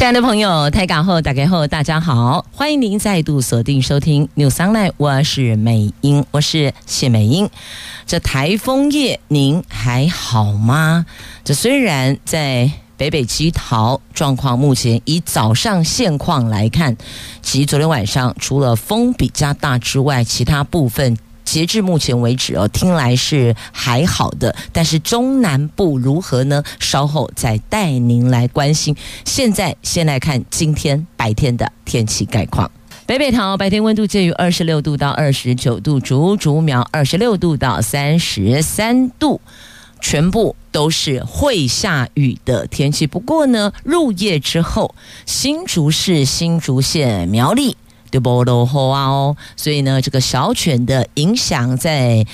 亲爱的朋友，台港后打开后，大家好，欢迎您再度锁定收听 New Sunlight 我是美英，我是谢美英。这台风夜您还好吗？这虽然在北北基桃状况，目前以早上现况来看，其昨天晚上除了风比较大之外，其他部分。截至目前为止哦，听来是还好的，但是中南部如何呢？稍后再带您来关心。现在先来看今天白天的天气概况。北北桃白天温度介于二十六度到二十九度，竹竹苗二十六度到三十三度，全部都是会下雨的天气。不过呢，入夜之后，新竹市、新竹县、苗栗。对不落后啊哦，所以呢，这个小犬的影响在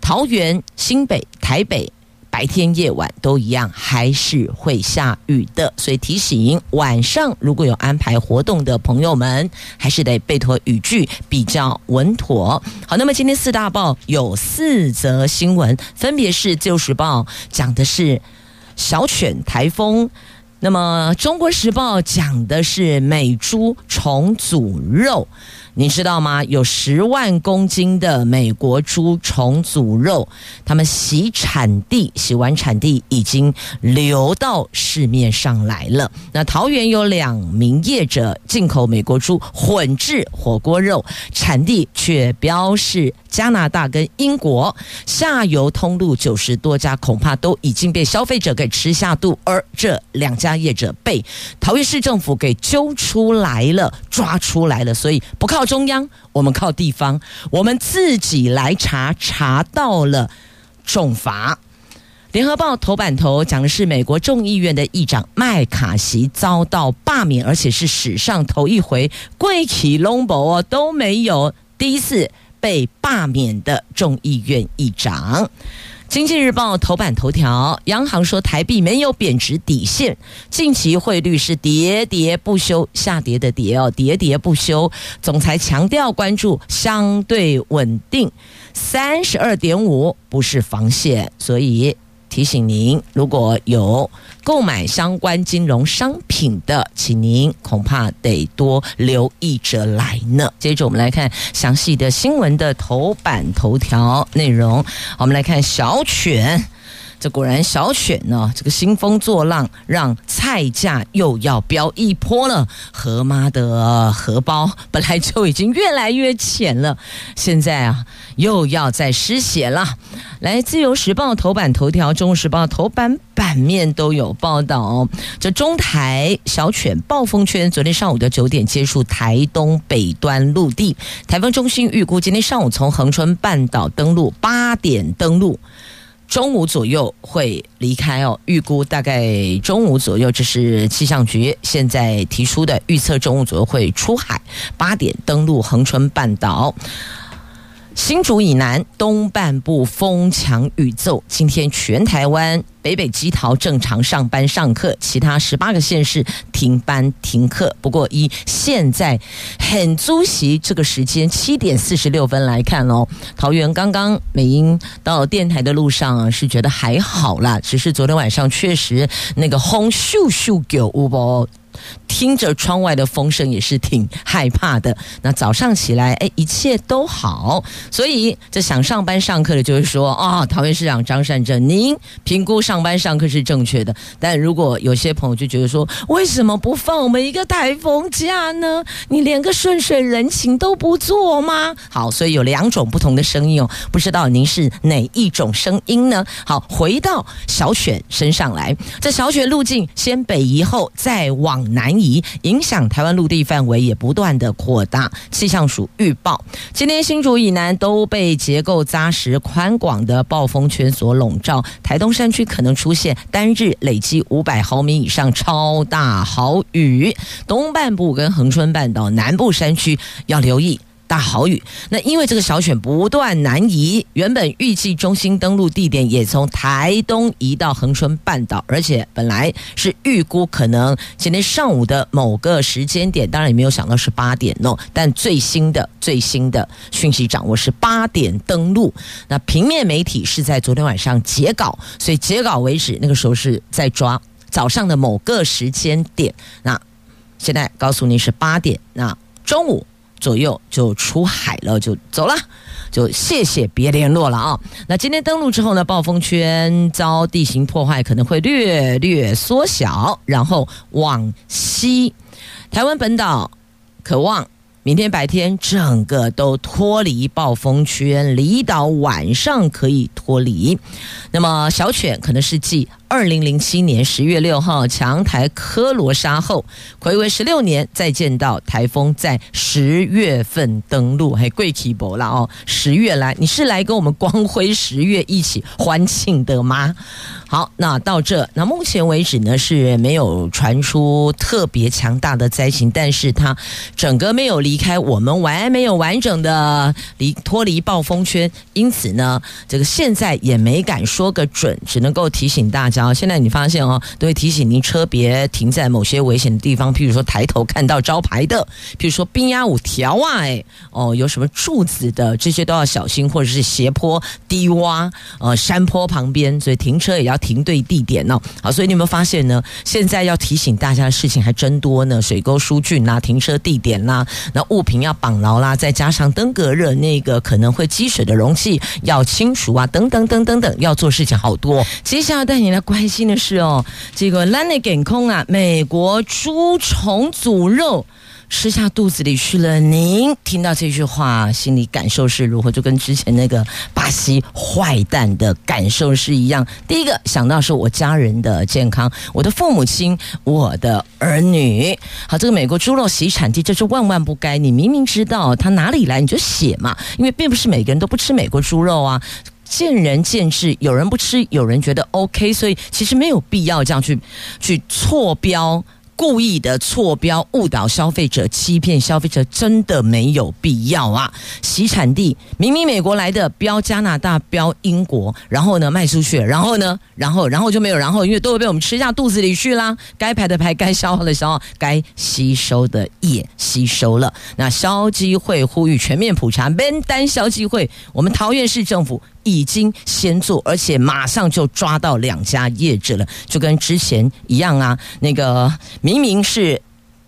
桃园、新北、台北，白天夜晚都一样，还是会下雨的。所以提醒晚上如果有安排活动的朋友们，还是得备妥雨具比较稳妥。好，那么今天四大报有四则新闻，分别是《旧时报》讲的是小犬台风。那么，《中国时报》讲的是美猪重组肉。你知道吗？有十万公斤的美国猪重组肉，他们洗产地，洗完产地已经流到市面上来了。那桃园有两名业者进口美国猪混制火锅肉，产地却标示加拿大跟英国，下游通路九十多家恐怕都已经被消费者给吃下肚，而这两家业者被桃园市政府给揪出来了，抓出来了，所以不靠。中央，我们靠地方，我们自己来查，查到了重罚。联合报头版头讲的是美国众议院的议长麦卡锡遭到罢免，而且是史上头一回，贵起龙博都没有第一次被罢免的众议院议长。经济日报头版头条，央行说台币没有贬值底线，近期汇率是跌跌不休，下跌的跌哦，跌跌不休。总裁强调关注相对稳定，三十二点五不是防线，所以。提醒您，如果有购买相关金融商品的，请您恐怕得多留意着来呢。接着，我们来看详细的新闻的头版头条内容。我们来看小犬。这果然小犬呢，这个兴风作浪，让菜价又要飙一波了。何妈的荷包本来就已经越来越浅了，现在啊又要再失血了。来，《自由时报》头版头条，《中国时报》头版版面都有报道。这中台小犬暴风圈昨天上午的九点结束台东北端陆地，台风中心预估今天上午从恒春半岛登陆，八点登陆。中午左右会离开哦，预估大概中午左右，这是气象局现在提出的预测，中午左右会出海，八点登陆恒春半岛。新竹以南东半部风强雨骤，今天全台湾北北基桃正常上班上课，其他十八个县市停班停课。不过以现在很租席这个时间七点四十六分来看哦，桃园刚刚美英到电台的路上是觉得还好啦，只是昨天晚上确实那个风咻咻叫有无？听着窗外的风声也是挺害怕的。那早上起来，哎，一切都好。所以这想上班上课的，就是说啊、哦，桃园市长张善政，您评估上班上课是正确的。但如果有些朋友就觉得说，为什么不放我们一个台风假呢？你连个顺水人情都不做吗？好，所以有两种不同的声音哦。不知道您是哪一种声音呢？好，回到小雪身上来，这小雪路径先北移后再往南移，影响台湾陆地范围也不断的扩大。气象署预报，今天新竹以南都被结构扎实、宽广的暴风圈所笼罩，台东山区可能出现单日累积五百毫米以上超大豪雨，东半部跟恒春半岛南部山区要留意。大豪雨。那因为这个小犬不断南移，原本预计中心登陆地点也从台东移到恒春半岛，而且本来是预估可能今天上午的某个时间点，当然也没有想到是八点哦。但最新的最新的讯息掌握是八点登陆。那平面媒体是在昨天晚上截稿，所以截稿为止，那个时候是在抓早上的某个时间点。那现在告诉你是八点，那中午左右就出海了，就走了，就谢谢别联络了啊。那今天登陆之后呢，暴风圈遭地形破坏，可能会略略缩小，然后往西，台湾本岛渴望。明天白天整个都脱离暴风圈，离岛晚上可以脱离。那么小犬可能是继二零零七年十月六号强台科罗莎后，睽违十六年再见到台风在十月份登陆，还贵气不了哦！十月来，你是来跟我们光辉十月一起欢庆的吗？好，那到这，那目前为止呢是没有传出特别强大的灾情，但是它整个没有离开我们，完没有完整的离脱离暴风圈，因此呢，这个现在也没敢说个准，只能够提醒大家。现在你发现哦，都会提醒您车别停在某些危险的地方，譬如说抬头看到招牌的，譬如说冰压五条啊，哎哦，有什么柱子的，这些都要小心，或者是斜坡、低洼、呃山坡旁边，所以停车也要。停对地点哦，好，所以你有没有发现呢？现在要提醒大家的事情还真多呢，水沟疏浚啦，停车地点啦，那物品要绑牢啦，再加上登革热那个可能会积水的容器要清除啊，等等等等等，要做事情好多。接下来带你来关心的是哦，这个兰内给空啊，美国猪虫组肉。吃下肚子里去了。您听到这句话，心里感受是如何？就跟之前那个巴西坏蛋的感受是一样。第一个想到是我家人的健康，我的父母亲，我的儿女。好，这个美国猪肉洗产地，这是万万不该。你明明知道它哪里来，你就写嘛。因为并不是每个人都不吃美国猪肉啊，见仁见智，有人不吃，有人觉得 OK，所以其实没有必要这样去去错标。故意的错标误导消费者，欺骗消费者，真的没有必要啊！洗产地明明美国来的，标加拿大，标英国，然后呢卖出去，然后呢，然后然后就没有然后，因为都会被我们吃下肚子里去啦。该排的排，该消耗的消耗，该吸收的也吸收了。那消基会呼吁全面普查，免单消基会，我们桃园市政府。已经先做，而且马上就抓到两家业者了，就跟之前一样啊。那个明明是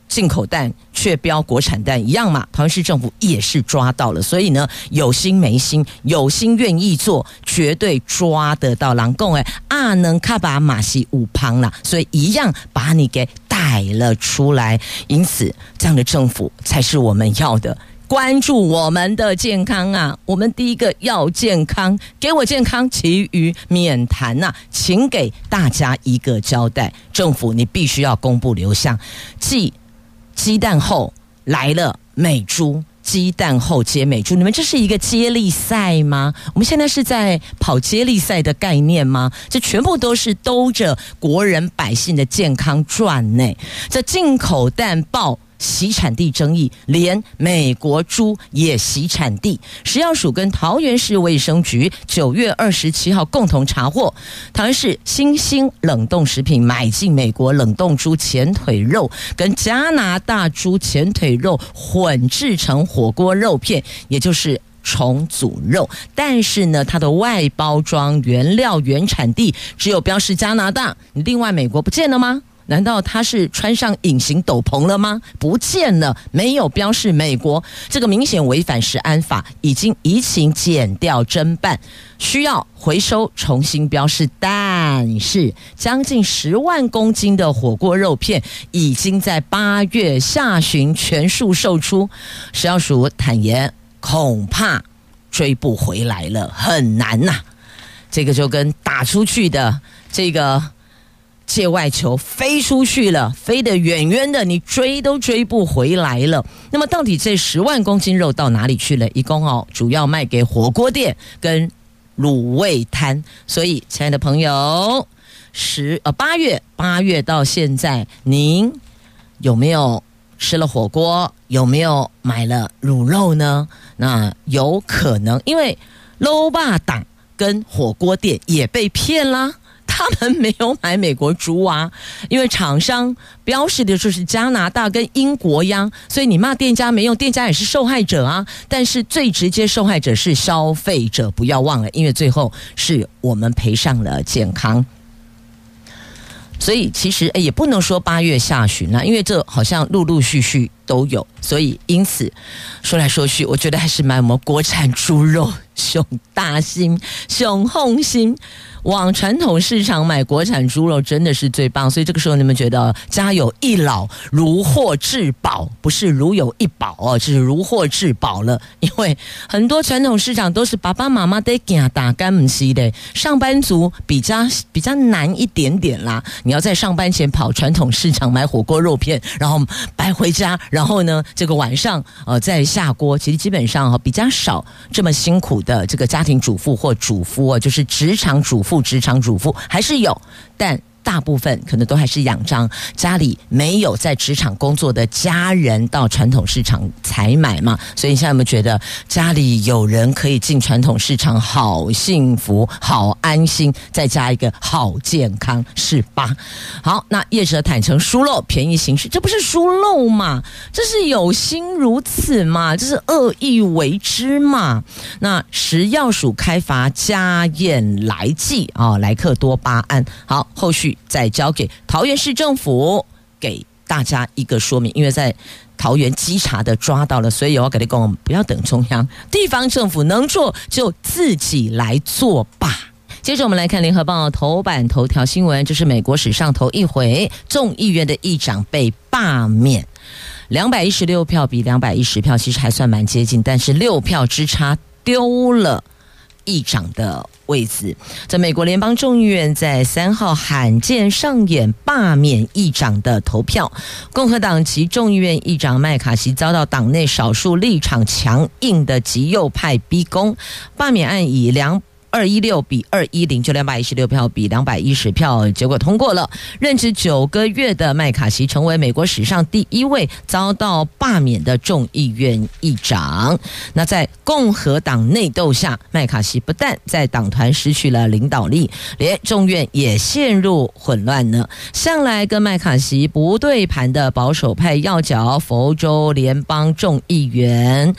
进口蛋，却标国产蛋一样嘛。桃园市政府也是抓到了，所以呢，有心没心，有心愿意做，绝对抓得到。狼共哎，阿能卡巴马西五旁啦，所以一样把你给带了出来。因此，这样的政府才是我们要的。关注我们的健康啊！我们第一个要健康，给我健康，其余免谈呐、啊！请给大家一个交代，政府你必须要公布流向。继鸡蛋后来了美猪，鸡蛋后接美猪，你们这是一个接力赛吗？我们现在是在跑接力赛的概念吗？这全部都是兜着国人百姓的健康转呢！这进口蛋爆。洗产地争议，连美国猪也洗产地。食药署跟桃园市卫生局九月二十七号共同查获，桃园市新兴冷冻食品买进美国冷冻猪前腿肉跟加拿大猪前腿肉混制成火锅肉片，也就是重组肉。但是呢，它的外包装原料原产地只有标示加拿大，另外美国不见了吗？难道他是穿上隐形斗篷了吗？不见了，没有标示美国，这个明显违反食安法，已经移情减掉侦办，需要回收重新标示。但是将近十万公斤的火锅肉片已经在八月下旬全数售出，食药署坦言恐怕追不回来了，很难呐、这个就跟打出去的这个。界外球飞出去了，飞得远远的，你追都追不回来了。那么，到底这十万公斤肉到哪里去了？一共哦，主要卖给火锅店跟卤味摊。所以，亲爱的朋友，十呃八月八月到现在，您有没有吃了火锅，有没有买了卤肉呢？那有可能，因为卤肉档跟火锅店也被骗啦。他们没有买美国猪啊，因为厂商标示的就是加拿大跟英国呀，所以你骂店家没用，店家也是受害者啊。但是最直接受害者是消费者，不要忘了，因为最后是我们赔上了健康。所以其实诶也不能说八月下旬了，因为这好像陆陆续续都有，所以因此说来说去，我觉得还是买我们国产猪肉，熊大心，熊红心。往传统市场买国产猪肉真的是最棒，所以这个时候你们觉得家有一老如获至宝，不是如有一宝哦，是如获至宝了。因为很多传统市场都是爸爸妈妈得给打干母西的，上班族比较比较难一点点啦。你要在上班前跑传统市场买火锅肉片，然后买回家，然后呢这个晚上呃再下锅，其实基本上哈比较少这么辛苦的这个家庭主妇或主夫哦，就是职场主妇。不职场主妇还是有，但。大部分可能都还是仰仗家里没有在职场工作的家人到传统市场采买嘛，所以你现在有没有觉得家里有人可以进传统市场，好幸福、好安心，再加一个好健康，是吧？好，那业者坦诚疏漏便宜行事，这不是疏漏嘛？这是有心如此嘛？这是恶意为之嘛？那食药署开罚家宴来记啊，莱克多巴胺。好，后续。再交给桃园市政府，给大家一个说明，因为在桃园稽查的抓到了，所以我要给你讲，不要等中央，地方政府能做就自己来做吧。接着我们来看联合报头版头条新闻，这是美国史上头一回众议院的议长被罢免，两百一十六票比两百一十票其实还算蛮接近，但是六票之差丢了议长的为此，在美国联邦众议院在三号罕见上演罢免议长的投票，共和党籍众议院议长麦卡锡遭到党内少数立场强硬的极右派逼宫，罢免案以两。二一六比二一零，就两百一十六票比两百一十票，结果通过了。任职九个月的麦卡锡成为美国史上第一位遭到罢免的众议院议长。那在共和党内斗下，麦卡锡不但在党团失去了领导力，连众院也陷入混乱呢。向来跟麦卡锡不对盘的保守派要角佛州联邦众议员，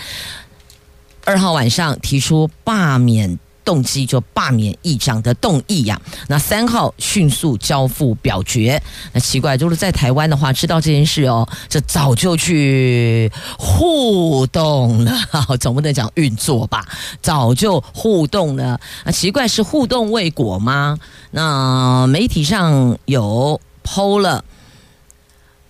二号晚上提出罢免。动机就罢免议长的动议呀，那三号迅速交付表决。那奇怪，就是在台湾的话，知道这件事哦，这早就去互动了，总不能讲运作吧？早就互动了。那奇怪，是互动未果吗？那媒体上有 PO 了。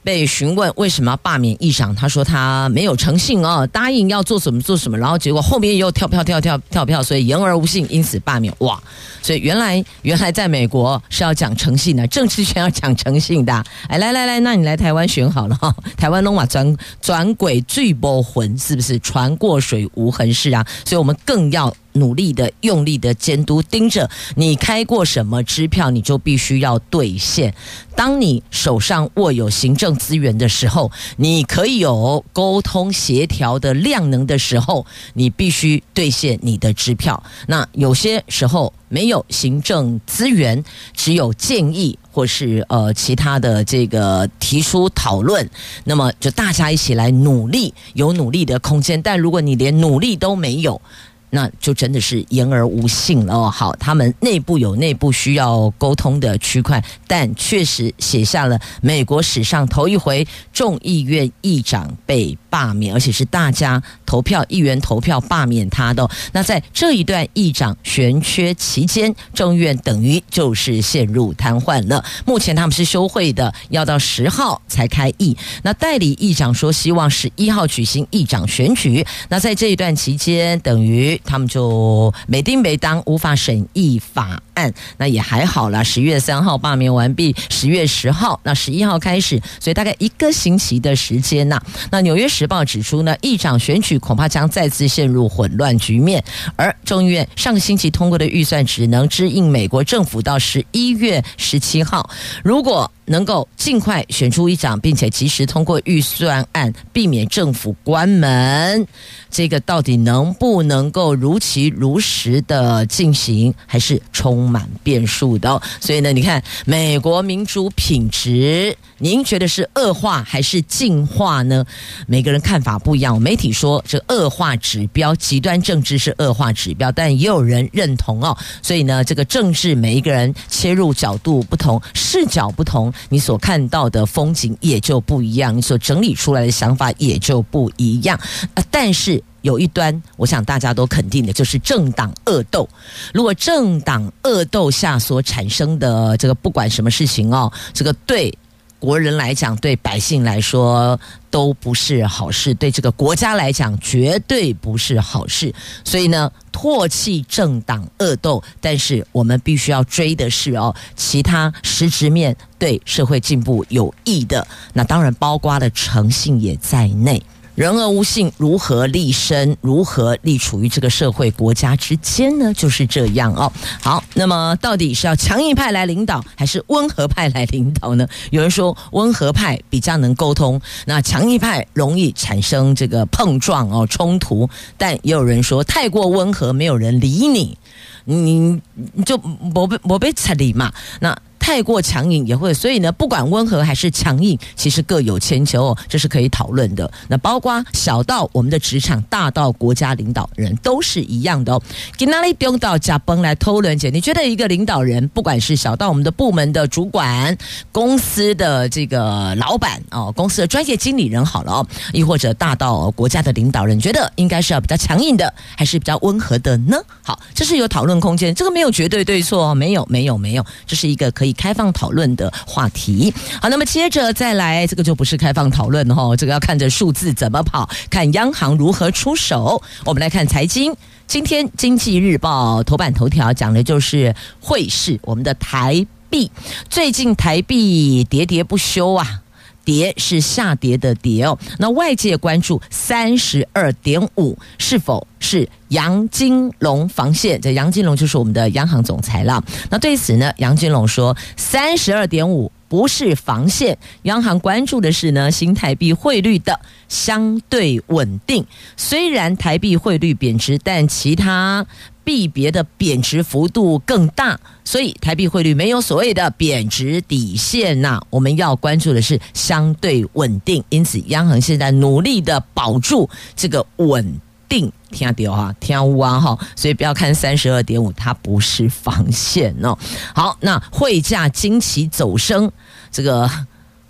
被询问为什么要罢免议长，他说他没有诚信哦，答应要做什么做什么，然后结果后面又跳票跳跳跳票，所以言而无信，因此罢免。哇，所以原来原来在美国是要讲诚信的，政治圈要讲诚信的。哎，来来来，那你来台湾选好了哈，台湾龙马转转轨最波魂，是不是船过水无痕事啊？所以我们更要。努力的、用力的监督盯着你开过什么支票，你就必须要兑现。当你手上握有行政资源的时候，你可以有沟通协调的量能的时候，你必须兑现你的支票。那有些时候没有行政资源，只有建议或是呃其他的这个提出讨论，那么就大家一起来努力，有努力的空间。但如果你连努力都没有，那就真的是言而无信了哦。好，他们内部有内部需要沟通的区块，但确实写下了美国史上头一回众议院议长被罢免，而且是大家投票，议员投票罢免他的。那在这一段议长悬缺期间，众议院等于就是陷入瘫痪了。目前他们是休会的，要到十号才开议。那代理议长说希望十一号举行议长选举。那在这一段期间，等于。他们就没叮没当，无法审议法案，那也还好啦。十月三号罢免完毕，十月十号，那十一号开始，所以大概一个星期的时间呐。那纽约时报指出呢，议长选举恐怕将再次陷入混乱局面。而众议院上个星期通过的预算只能支应美国政府到十一月十七号，如果能够尽快选出议长，并且及时通过预算案，避免政府关门。这个到底能不能够如期如实的进行，还是充满变数的。所以呢，你看美国民主品质，您觉得是恶化还是进化呢？每个人看法不一样。媒体说这恶化指标，极端政治是恶化指标，但也有人认同哦。所以呢，这个政治每一个人切入角度不同，视角不同，你所看到的风景也就不一样，你所整理出来的想法也就不一样呃。但是。有一端，我想大家都肯定的，就是政党恶斗。如果政党恶斗下所产生的这个不管什么事情哦，这个对国人来讲，对百姓来说都不是好事，对这个国家来讲绝对不是好事。所以呢，唾弃政党恶斗，但是我们必须要追的是哦，其他实质面对社会进步有益的，那当然包括了诚信也在内。人而无信，如何立身？如何立处于这个社会国家之间呢？就是这样哦。好，那么到底是要强硬派来领导，还是温和派来领导呢？有人说温和派比较能沟通，那强硬派容易产生这个碰撞哦冲突。但也有人说太过温和，没有人理你，你就没被没被睬理嘛。那。太过强硬也会，所以呢，不管温和还是强硬，其实各有千秋哦，这是可以讨论的。那包括小到我们的职场，大到国家领导人都是一样的哦。给哪里丢到甲崩来偷伦姐？你觉得一个领导人，不管是小到我们的部门的主管、公司的这个老板哦，公司的专业经理人好了哦，亦或者大到国家的领导人，觉得应该是要比较强硬的，还是比较温和的呢？好，这是有讨论空间，这个没有绝对对错哦，没有，没有，没有，这是一个可以。开放讨论的话题，好，那么接着再来，这个就不是开放讨论哈，这个要看着数字怎么跑，看央行如何出手。我们来看财经，今天《经济日报》头版头条讲的就是汇市，我们的台币最近台币喋喋不休啊。跌是下跌的跌哦，那外界关注三十二点五是否是杨金龙防线？这杨金龙就是我们的央行总裁了。那对此呢，杨金龙说三十二点五不是防线，央行关注的是呢新台币汇率的相对稳定。虽然台币汇率贬值，但其他。币别的贬值幅度更大，所以台币汇率没有所谓的贬值底线呐。我们要关注的是相对稳定，因此央行现在努力的保住这个稳定。听到哈，听哇哈，所以不要看三十二点五，它不是防线哦。好，那汇价惊奇走升，这个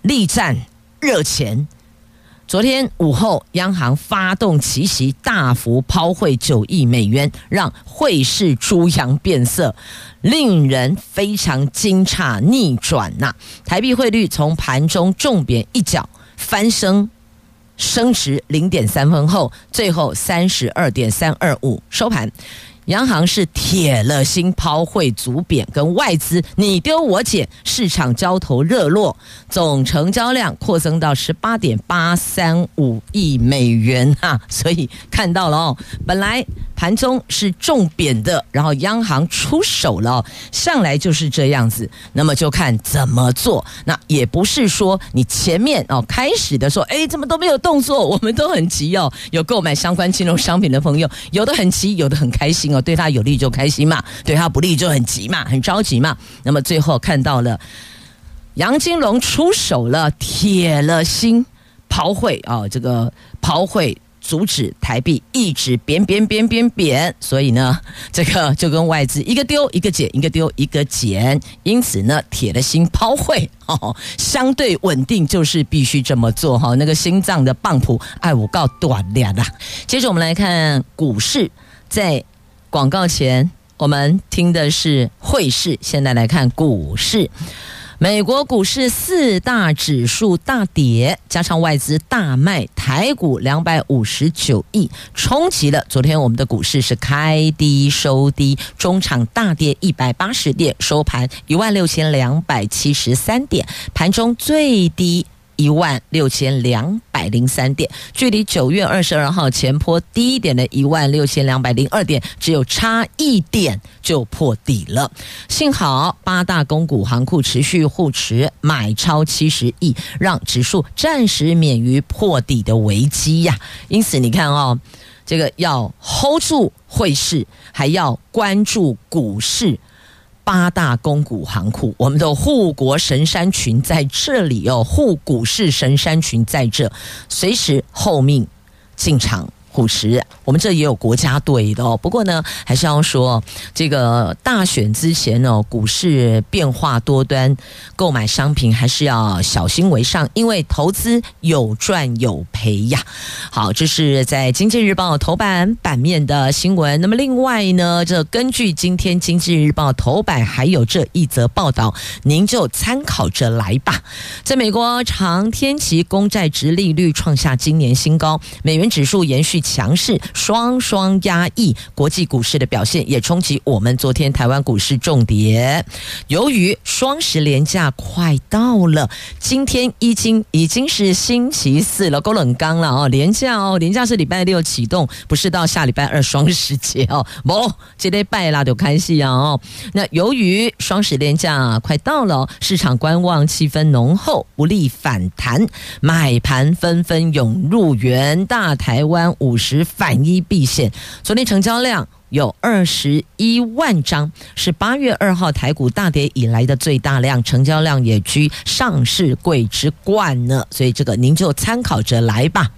力战热钱。昨天午后，央行发动奇袭，大幅抛汇九亿美元，让汇市猪羊变色，令人非常惊诧逆转呐！台币汇率从盘中重贬一角翻升，升值零点三分后，最后三十二点三二五收盘。央行是铁了心抛汇逐贬，跟外资你丢我捡，市场交投热络，总成交量扩增到十八点八三五亿美元。哈，所以看到了哦，本来盘中是重贬的，然后央行出手了，向来就是这样子，那么就看怎么做，那也不是说你前面哦开始的说，哎，怎么都没有动作，我们都很急哦，有购买相关金融商品的朋友，有的很急，有的很开心哦。对他有利就开心嘛，对他不利就很急嘛，很着急嘛。那么最后看到了杨金龙出手了，铁了心抛汇啊，这个抛汇阻止台币一直贬贬贬贬贬，所以呢，这个就跟外资一个丢一个捡，一个丢一个捡。因此呢，铁了心抛汇哦，相对稳定就是必须这么做哈。那个心脏的棒谱，哎，我告短了啦。接着我们来看股市，在。广告前，我们听的是汇市。现在来看股市，美国股市四大指数大跌，加上外资大卖，台股两百五十九亿，冲击了昨天我们的股市是开低收低，中场大跌一百八十点，收盘一万六千两百七十三点，盘中最低。一万六千两百零三点，距离九月二十二号前波低点的一万六千两百零二点只有差一点就破底了。幸好八大公股行库持续护持，买超七十亿，让指数暂时免于破底的危机呀。因此你看哦，这个要 hold 住汇市，还要关注股市。八大公股行库，我们的护国神山群在这里哦，护股市神山群在这，随时候命进场。股市，我们这也有国家队的哦。不过呢，还是要说，这个大选之前呢，股市变化多端，购买商品还是要小心为上，因为投资有赚有赔呀。好，这是在《经济日报》头版版面的新闻。那么另外呢，这根据今天《经济日报》头版还有这一则报道，您就参考着来吧。在美国，长天期公债殖利率创下今年新高，美元指数延续。强势双双压抑国际股市的表现，也冲击我们昨天台湾股市重跌。由于双十连假快到了，今天已经已经是星期四了，够冷刚了哦。连假哦，连假是礼拜六启动，不是到下礼拜二双十节哦。不，今天拜啦就开戏啊哦。那由于双十连假快到了，市场观望气氛浓厚，不利反弹，买盘纷纷涌入元大台湾五。五十反一避险，昨天成交量有二十一万张，是八月二号台股大跌以来的最大量，成交量也居上市柜之冠呢。所以这个您就参考着来吧。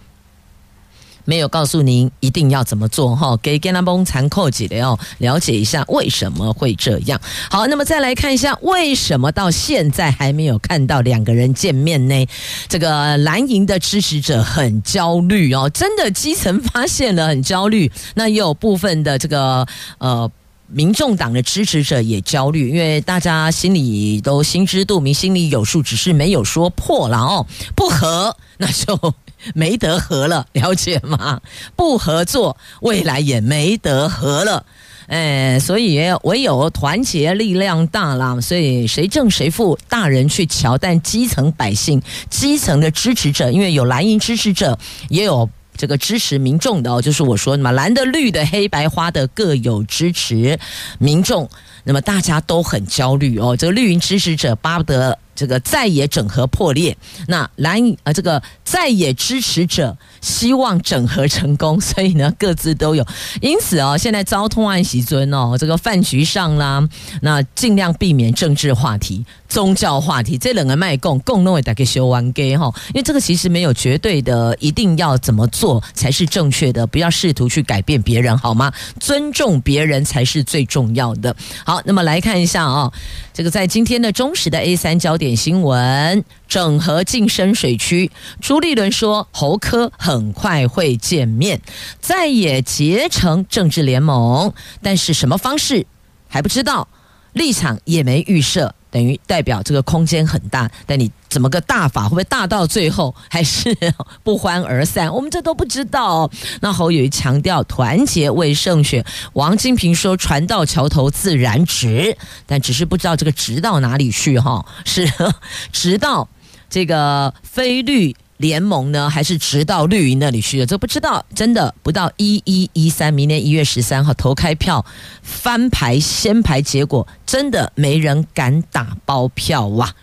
没有告诉您一定要怎么做哈，给给那帮残扣几的哦，了解一下为什么会这样。好，那么再来看一下为什么到现在还没有看到两个人见面呢？这个蓝营的支持者很焦虑哦，真的基层发现了很焦虑。那也有部分的这个呃民众党的支持者也焦虑，因为大家心里都心知肚明，心里有数，只是没有说破了哦，不合那就。没得合了，了解吗？不合作，未来也没得合了。哎，所以唯有团结力量大啦。所以谁正谁负，大人去瞧。但基层百姓、基层的支持者，因为有蓝营支持者，也有这个支持民众的哦。就是我说的嘛，蓝的、绿的、黑白花的各有支持民众。那么大家都很焦虑哦。这个绿营支持者巴不得。这个在野整合破裂，那蓝呃这个在野支持者希望整合成功，所以呢各自都有。因此哦，现在昭通案喜尊哦，这个饭局上啦，那尽量避免政治话题、宗教话题。这两个卖共共弄也大概修完给哈，因为这个其实没有绝对的，一定要怎么做才是正确的，不要试图去改变别人好吗？尊重别人才是最重要的。好，那么来看一下啊、这个在今天的中时的 A 三焦点。新闻，整合进深水区。朱立伦说，侯科很快会见面，再也结成政治联盟，但是什么方式还不知道，立场也没预设。等于代表这个空间很大，但你怎么个大法会不会大到最后还是 不欢而散？我们这都不知道。那侯友谊强调团结为胜选，王金平说船到桥头自然直，但只是不知道这个直到哪里去哈？是 直到这个非绿。联盟呢，还是直到绿营那里去了？这不知道，真的不到一一一三，明年一月十三号投开票翻牌先牌结果，真的没人敢打包票哇！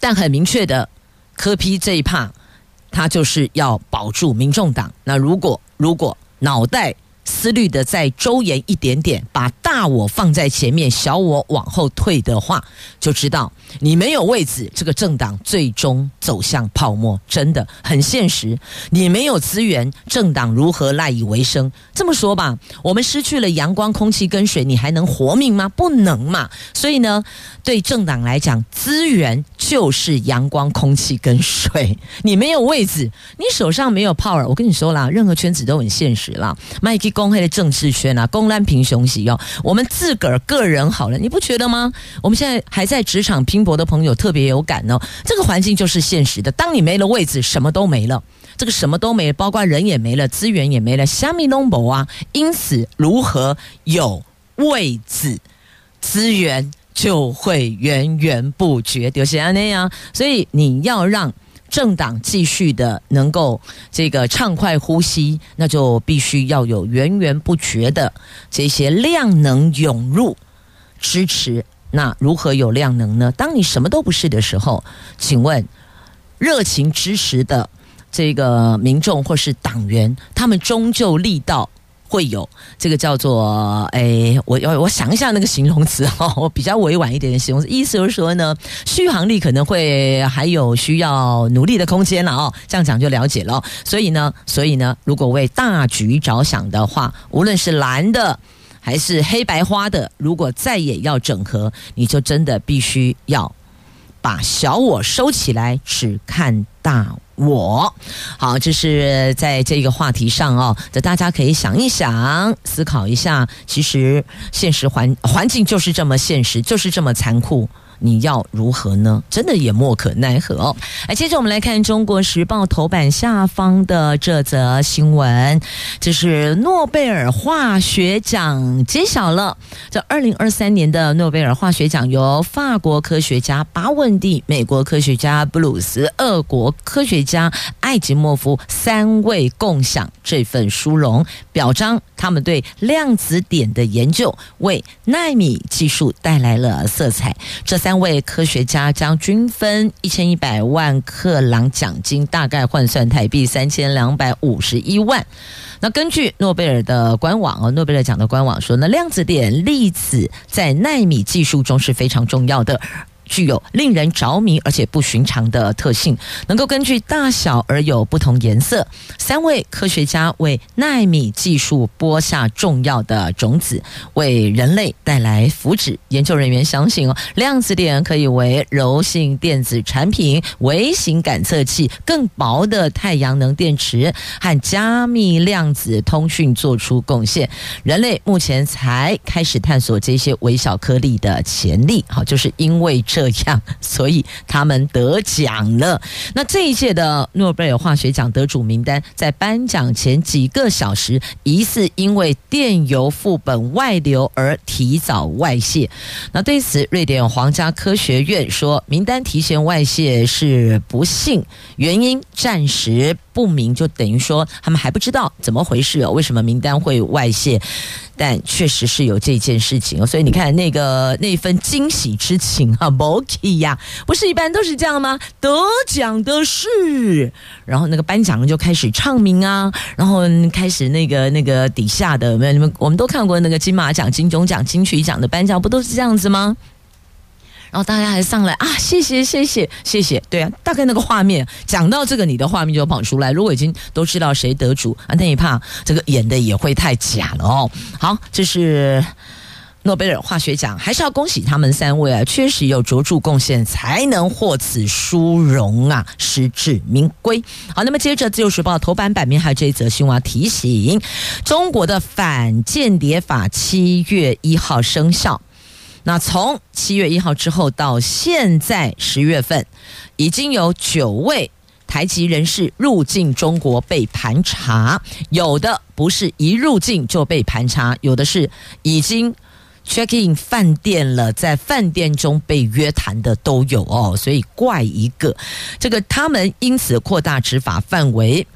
但很明确的，柯 P 这一趴，他就是要保住民众党。那如果如果脑袋。思虑的再周延一点点，把大我放在前面，小我往后退的话，就知道你没有位置，这个政党最终走向泡沫，真的很现实。你没有资源，政党如何赖以为生？这么说吧，我们失去了阳光、空气跟水，你还能活命吗？不能嘛。所以呢，对政党来讲，资源就是阳光、空气跟水。你没有位置，你手上没有 power，我跟你说啦，任何圈子都很现实啦。Mikey 公开的政治圈啊，公烂平雄喜哦，我们自个儿个人好了，你不觉得吗？我们现在还在职场拼搏的朋友特别有感哦。这个环境就是现实的，当你没了位置，什么都没了。这个什么都没了，包括人也没了，资源也没了，虾米拢无啊。因此，如何有位置、资源、就会源源不绝，就是那样。所以你要让政党继续的能够这个畅快呼吸，那就必须要有源源不绝的这些量能涌入支持。那如何有量能呢？当你什么都不是的时候，请问热情支持的这个民众或是党员，他们终究力道会有这个叫做诶，我要我想一下那个形容词哦，我比较委婉一点的形容词，意思就是说呢，续航力可能会还有需要努力的空间了哦，这样讲就了解了。所以呢，所以呢，如果为大局着想的话，无论是蓝的。还是黑白花的，如果再也要整合，你就真的必须要把小我收起来，只看大我。好，这是在这个话题上哦，这大家可以想一想，思考一下。其实现实环环境就是这么现实，就是这么残酷。你要如何呢？真的也莫可奈何哦。来，接着我们来看《中国时报》头版下方的这则新闻，这是诺贝尔化学奖揭晓了。这二零二三年的诺贝尔化学奖由法国科学家巴文蒂、美国科学家布鲁斯、俄国科学家艾吉莫夫三位共享这份殊荣，表彰他们对量子点的研究为纳米技术带来了色彩。这三。三位科学家将均分一千一百万克朗奖金，大概换算台币三千两百五十一万。那根据诺贝尔的官网哦，诺贝尔奖的官网说，那量子点粒子在纳米技术中是非常重要的。具有令人着迷而且不寻常的特性，能够根据大小而有不同颜色。三位科学家为纳米技术播下重要的种子，为人类带来福祉。研究人员相信哦，量子点可以为柔性电子产品、微型感测器、更薄的太阳能电池和加密量子通讯做出贡献。人类目前才开始探索这些微小颗粒的潜力。好，就是因为。这样，所以他们得奖了。那这一届的诺贝尔化学奖得主名单，在颁奖前几个小时，疑似因为电邮副本外流而提早外泄。那对此，瑞典皇家科学院说，名单提前外泄是不幸，原因暂时不明，就等于说他们还不知道怎么回事哦，为什么名单会外泄？但确实是有这件事情，所以你看那个那份惊喜之情啊，Moki 呀，不是一般都是这样吗？得奖的是，然后那个颁奖就开始唱名啊，然后开始那个那个底下的，没有你们我们都看过那个金马奖、金钟奖、金曲奖的颁奖，不都是这样子吗？然后大家还上来啊，谢谢谢谢谢谢，对啊，大概那个画面讲到这个，你的画面就跑出来。如果已经都知道谁得主啊，那一怕这个演的也会太假了哦。好，这是诺贝尔化学奖，还是要恭喜他们三位啊，确实有卓著贡献才能获此殊荣啊，实至名归。好，那么接着《自由时报》头版版面还有这一则新闻提醒：中国的反间谍法七月一号生效。那从七月一号之后到现在十月份，已经有九位台籍人士入境中国被盘查，有的不是一入境就被盘查，有的是已经 check in 饭店了，在饭店中被约谈的都有哦，所以怪一个，这个他们因此扩大执法范围。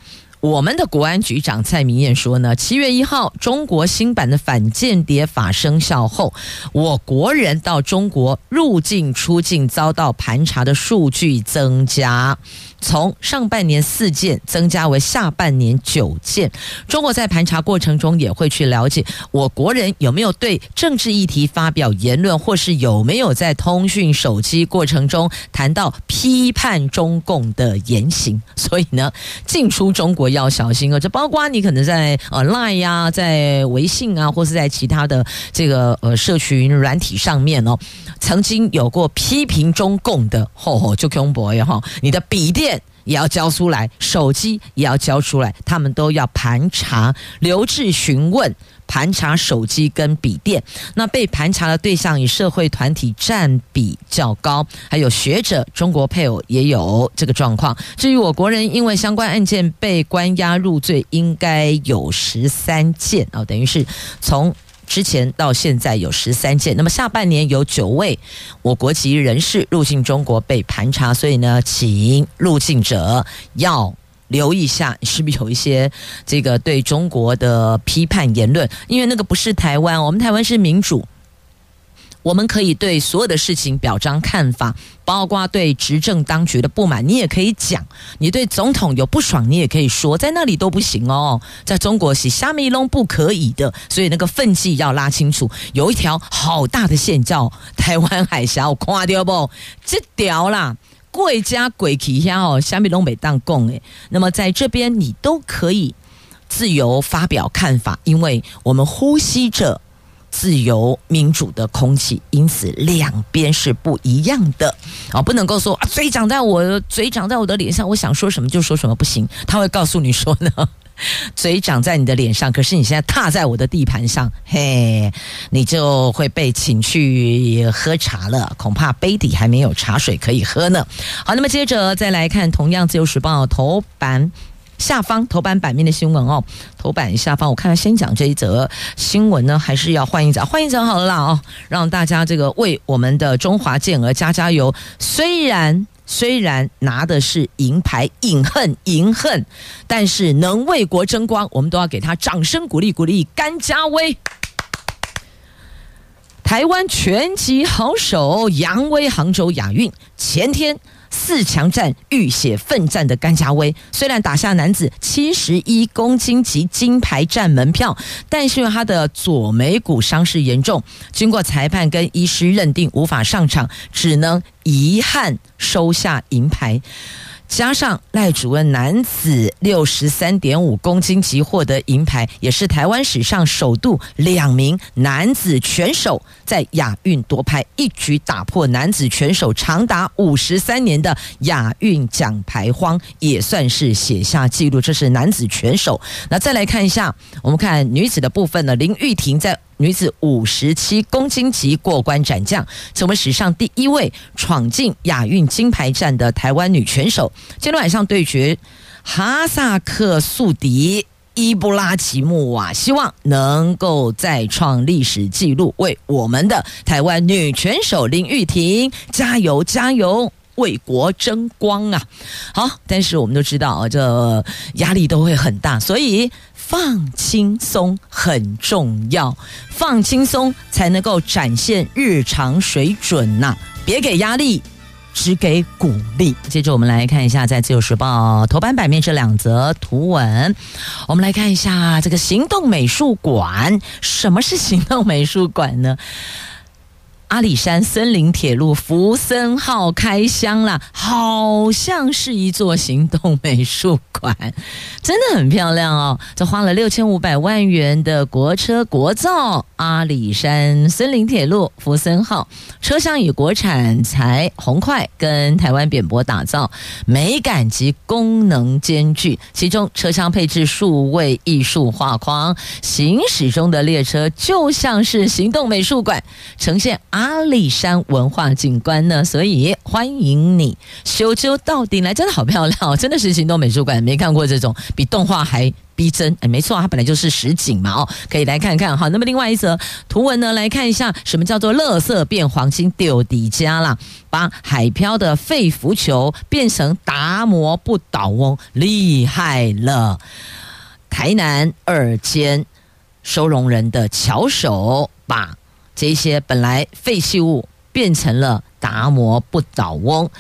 我们的国安局长蔡明燕说呢，七月一号，中国新版的反间谍法生效后，我国人到中国入境出境遭到盘查的数据增加。从上半年四件增加为下半年九件。中国在盘查过程中也会去了解我国人有没有对政治议题发表言论，或是有没有在通讯手机过程中谈到批判中共的言行。所以呢，进出中国要小心哦。这包括你可能在呃 Line 呀，在微信啊，或是在其他的这个呃社群软体上面哦，曾经有过批评中共的，吼吼就恐怖呀哈，你的笔电。也要交出来，手机也要交出来，他们都要盘查、留置询问、盘查手机跟笔电。那被盘查的对象以社会团体占比较高，还有学者、中国配偶也有这个状况。至于我国人因为相关案件被关押入罪，应该有十三件哦，等于是从。之前到现在有十三件，那么下半年有九位我国籍人士入境中国被盘查，所以呢，请入境者要留意一下，是不是有一些这个对中国的批判言论？因为那个不是台湾，我们台湾是民主。我们可以对所有的事情表彰看法，包括对执政当局的不满，你也可以讲；你对总统有不爽，你也可以说，在那里都不行哦。在中国是虾米拢不可以的，所以那个分际要拉清楚。有一条好大的线叫台湾海峡，我看到不？这条啦，贵家鬼旗下哦，虾米拢没当讲诶。那么在这边你都可以自由发表看法，因为我们呼吸着。自由民主的空气，因此两边是不一样的啊！不能够说啊，嘴长在我嘴长在我的脸上，我想说什么就说什么，不行。他会告诉你说呢，嘴长在你的脸上，可是你现在踏在我的地盘上，嘿，你就会被请去喝茶了，恐怕杯底还没有茶水可以喝呢。好，那么接着再来看同样《自由时报》头版。下方头版版面的新闻哦，头版下方，我看看先讲这一则新闻呢，还是要换一则？换一则好了啦哦，让大家这个为我们的中华健儿加加油。虽然虽然拿的是银牌，饮恨饮恨，但是能为国争光，我们都要给他掌声鼓励鼓励。甘家威，台湾拳击好手扬威杭州亚运前天。四强战浴血奋战的甘家威，虽然打下男子七十一公斤级金牌战门票，但是因为他的左眉骨伤势严重，经过裁判跟医师认定无法上场，只能遗憾收下银牌。加上赖主任男子六十三点五公斤级获得银牌，也是台湾史上首度两名男子拳手在亚运夺牌，一举打破男子拳手长达五十三年的亚运奖牌荒，也算是写下纪录。这是男子拳手。那再来看一下，我们看女子的部分呢，林玉婷在。女子五十七公斤级过关斩将，成为史上第一位闯进亚运金牌战的台湾女拳手。今天晚上对决哈萨克宿敌伊布拉奇木瓦，希望能够再创历史纪录，为我们的台湾女拳手林玉婷加油加油，为国争光啊！好，但是我们都知道，这压力都会很大，所以。放轻松很重要，放轻松才能够展现日常水准呐、别给压力，只给鼓励。接着我们来看一下，在《自由时报》头版版面这两则图文，我们来看一下这个行动美术馆。什么是行动美术馆呢？阿里山森林铁路福森号开箱了，好像是一座行动美术馆，真的很漂亮哦！这花了六千五百万元的国车国造阿里山森林铁路福森号车厢，以国产材红块跟台湾扁柏打造，美感及功能兼具。其中车厢配置数位艺术画框，行驶中的列车就像是行动美术馆，呈现。阿里山文化景观呢，所以欢迎你修修到底来，真的好漂亮哦，真的是行动美术馆，没看过这种比动画还逼真。哎，没错，它本来就是实景嘛，哦，可以来看看哈。那么另外一则图文呢，来看一下什么叫做“垃圾变黄金丢底加”啦，把海漂的废浮球变成达摩不倒翁，厉害了！台南二间收容人的巧手把。这些本来废弃物变成了达摩不倒翁，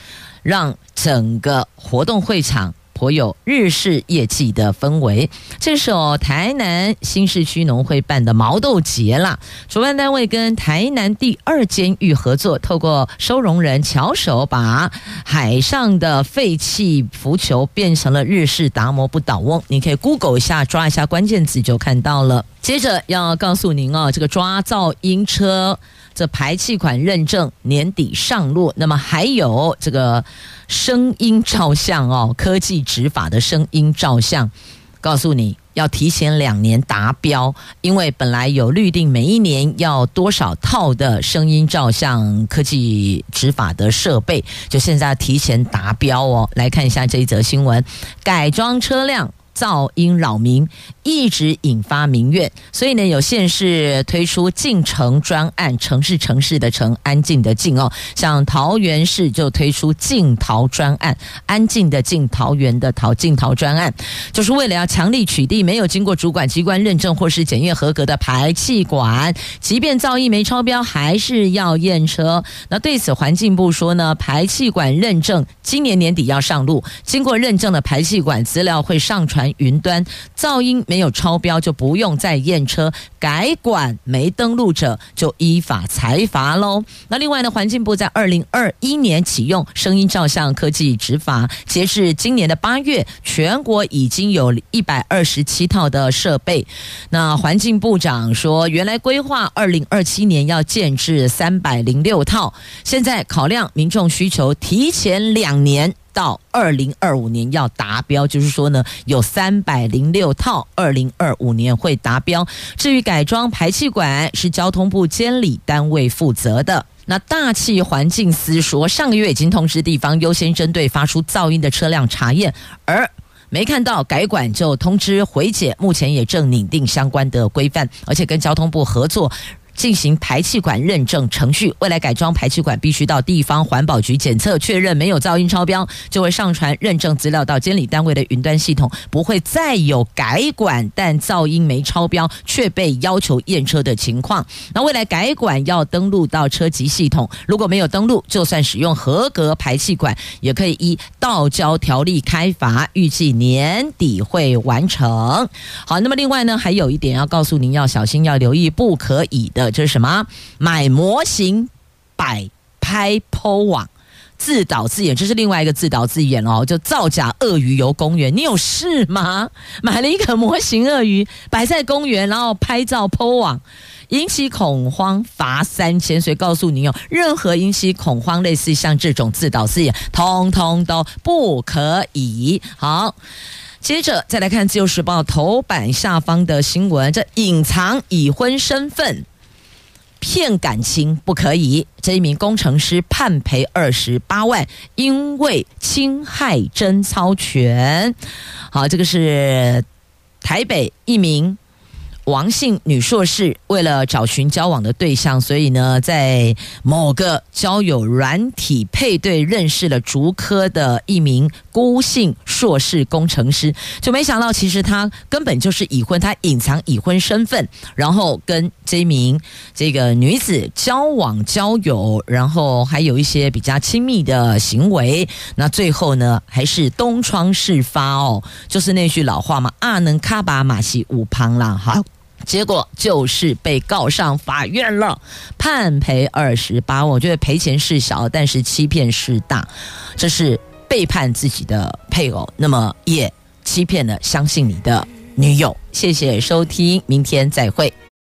让整个活动会场颇有日式艺伎的氛围。这是哦，台南新市区农会办的毛豆节啦，主办单位跟台南第二监狱合作，透过收容人巧手把海上的废弃浮球变成了日式达摩不倒翁。你可以 Google 一下，抓一下关键字就看到了。接着要告诉您哦，这个抓噪音车这排气管认证年底上路，那么还有这个声音照相哦，科技执法的声音照相，告诉你要提前两年达标，因为本来有预定每一年要多少套的声音照相科技执法的设备，就现在提前达标哦。来看一下这一则新闻，改装车辆。噪音扰民，一直引发民怨。所以呢，有县市推出静城专案，城市城市的城，安静的静哦。像桃园市就推出静桃专案，安静的静，桃园的桃，静桃专案，就是为了要强力取缔没有经过主管机关认证或是检验合格的排气管，即便噪音没超标，还是要验车。那对此，环境部说呢，排气管认证今年年底要上路，经过认证的排气管资料会上传云端，噪音没有超标就不用再验车，改管没登录者就依法裁罚喽。那另外呢，环境部在二零二一年启用声音照相科技执法，截至今年的八月，全国已经有一百二十七套的设备。那环境部长说，原来规划二零二七年要建置三百零六套，现在考量民众需求，提前两年。到二零二五年要达标，就是说呢，有三百零六套，二零二五年会达标。至于改装排气管，是交通部监理单位负责的。那大气环境司说，上个月已经通知地方优先针对发出噪音的车辆查验，而没看到改管就通知回检，目前也正拟定相关的规范，而且跟交通部合作。进行排气管认证程序，未来改装排气管必须到地方环保局检测确认没有噪音超标，就会上传认证资料到监理单位的云端系统，不会再有改管但噪音没超标却被要求验车的情况。那未来改管要登录到车籍系统，如果没有登录，就算使用合格排气管，也可以依道交条例开罚，预计年底会完成。好，那么另外呢，还有一点要告诉您，要小心，要留意，不可以的。这是什么？买模型摆拍 po 网，自导自演，这是另外一个自导自演哦，就造假鳄鱼游公园。你有事吗？买了一个模型鳄鱼摆在公园，然后拍照 po 网，引起恐慌，罚三千。所以告诉你哦，任何引起恐慌，类似像这种自导自演，通通都不可以。好。接着再来看《自由时报》头版下方的新闻，这隐藏已婚身份。骗感情不可以，这一名工程师判赔二十八万，因为侵害贞操权。好，这个是台北一名。王姓女硕士为了找寻交往的对象，所以呢，在某个交友软体配对认识了竹科的一名辜姓硕士工程师，就没想到其实他根本就是已婚，他隐藏已婚身份，然后跟这名这个女子交往交友，然后还有一些比较亲密的行为，那最后呢，还是东窗事发哦，就是那句老话嘛，啊能卡巴马西五旁啦，哈。结果就是被告上法院了，判赔二十八万。我觉得赔钱事小，但是欺骗事大，这是背叛自己的配偶，那么也欺骗了相信你的女友。谢谢收听，明天再会。